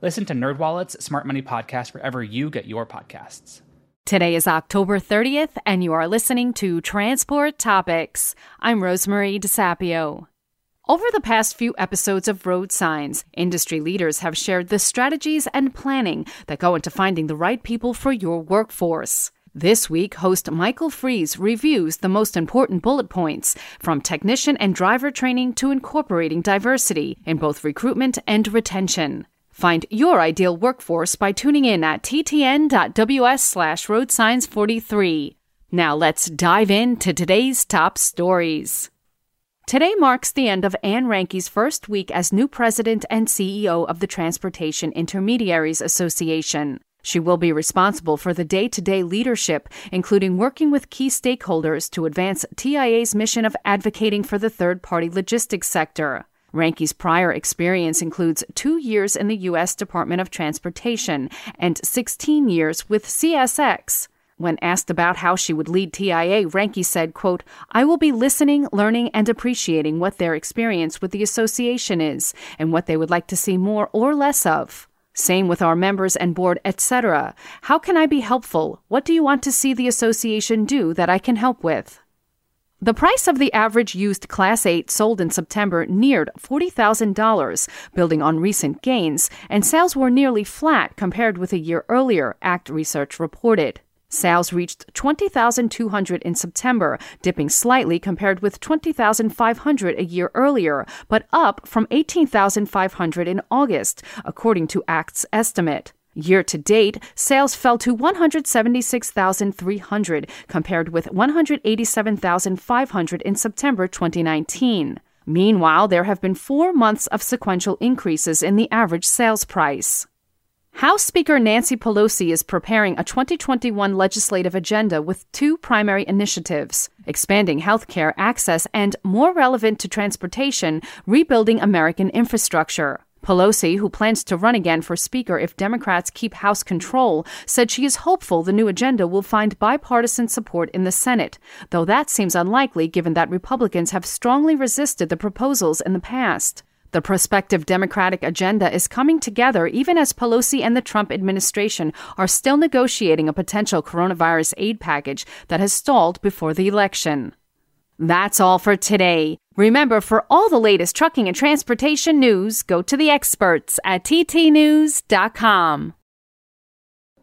Listen to NerdWallet's Smart Money Podcast wherever you get your podcasts. Today is October 30th, and you are listening to Transport Topics. I'm Rosemarie DeSapio. Over the past few episodes of Road Signs, industry leaders have shared the strategies and planning that go into finding the right people for your workforce. This week, host Michael Freeze reviews the most important bullet points from technician and driver training to incorporating diversity in both recruitment and retention. Find your ideal workforce by tuning in at ttn.ws slash roadsigns43. Now let's dive into today's top stories. Today marks the end of Anne Reinke's first week as new president and CEO of the Transportation Intermediaries Association. She will be responsible for the day to day leadership, including working with key stakeholders to advance TIA's mission of advocating for the third party logistics sector. Reinke's prior experience includes two years in the U.S. Department of Transportation and 16 years with CSX. When asked about how she would lead TIA, Reinke said, quote, I will be listening, learning, and appreciating what their experience with the association is and what they would like to see more or less of. Same with our members and board, etc. How can I be helpful? What do you want to see the association do that I can help with? The price of the average used Class 8 sold in September neared $40,000, building on recent gains, and sales were nearly flat compared with a year earlier, ACT Research reported. Sales reached 20,200 in September, dipping slightly compared with 20,500 a year earlier, but up from 18,500 in August, according to ACT's estimate. Year to date, sales fell to 176,300 compared with 187,500 in September 2019. Meanwhile, there have been four months of sequential increases in the average sales price. House Speaker Nancy Pelosi is preparing a 2021 legislative agenda with two primary initiatives expanding healthcare access and, more relevant to transportation, rebuilding American infrastructure. Pelosi, who plans to run again for Speaker if Democrats keep House control, said she is hopeful the new agenda will find bipartisan support in the Senate, though that seems unlikely given that Republicans have strongly resisted the proposals in the past. The prospective Democratic agenda is coming together even as Pelosi and the Trump administration are still negotiating a potential coronavirus aid package that has stalled before the election. That's all for today. Remember, for all the latest trucking and transportation news, go to the experts at ttnews.com.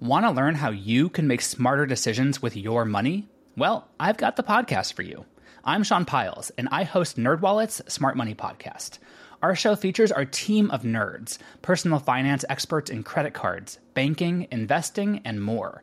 Want to learn how you can make smarter decisions with your money? Well, I've got the podcast for you. I'm Sean Pyles, and I host NerdWallet's Smart Money Podcast. Our show features our team of nerds, personal finance experts in credit cards, banking, investing, and more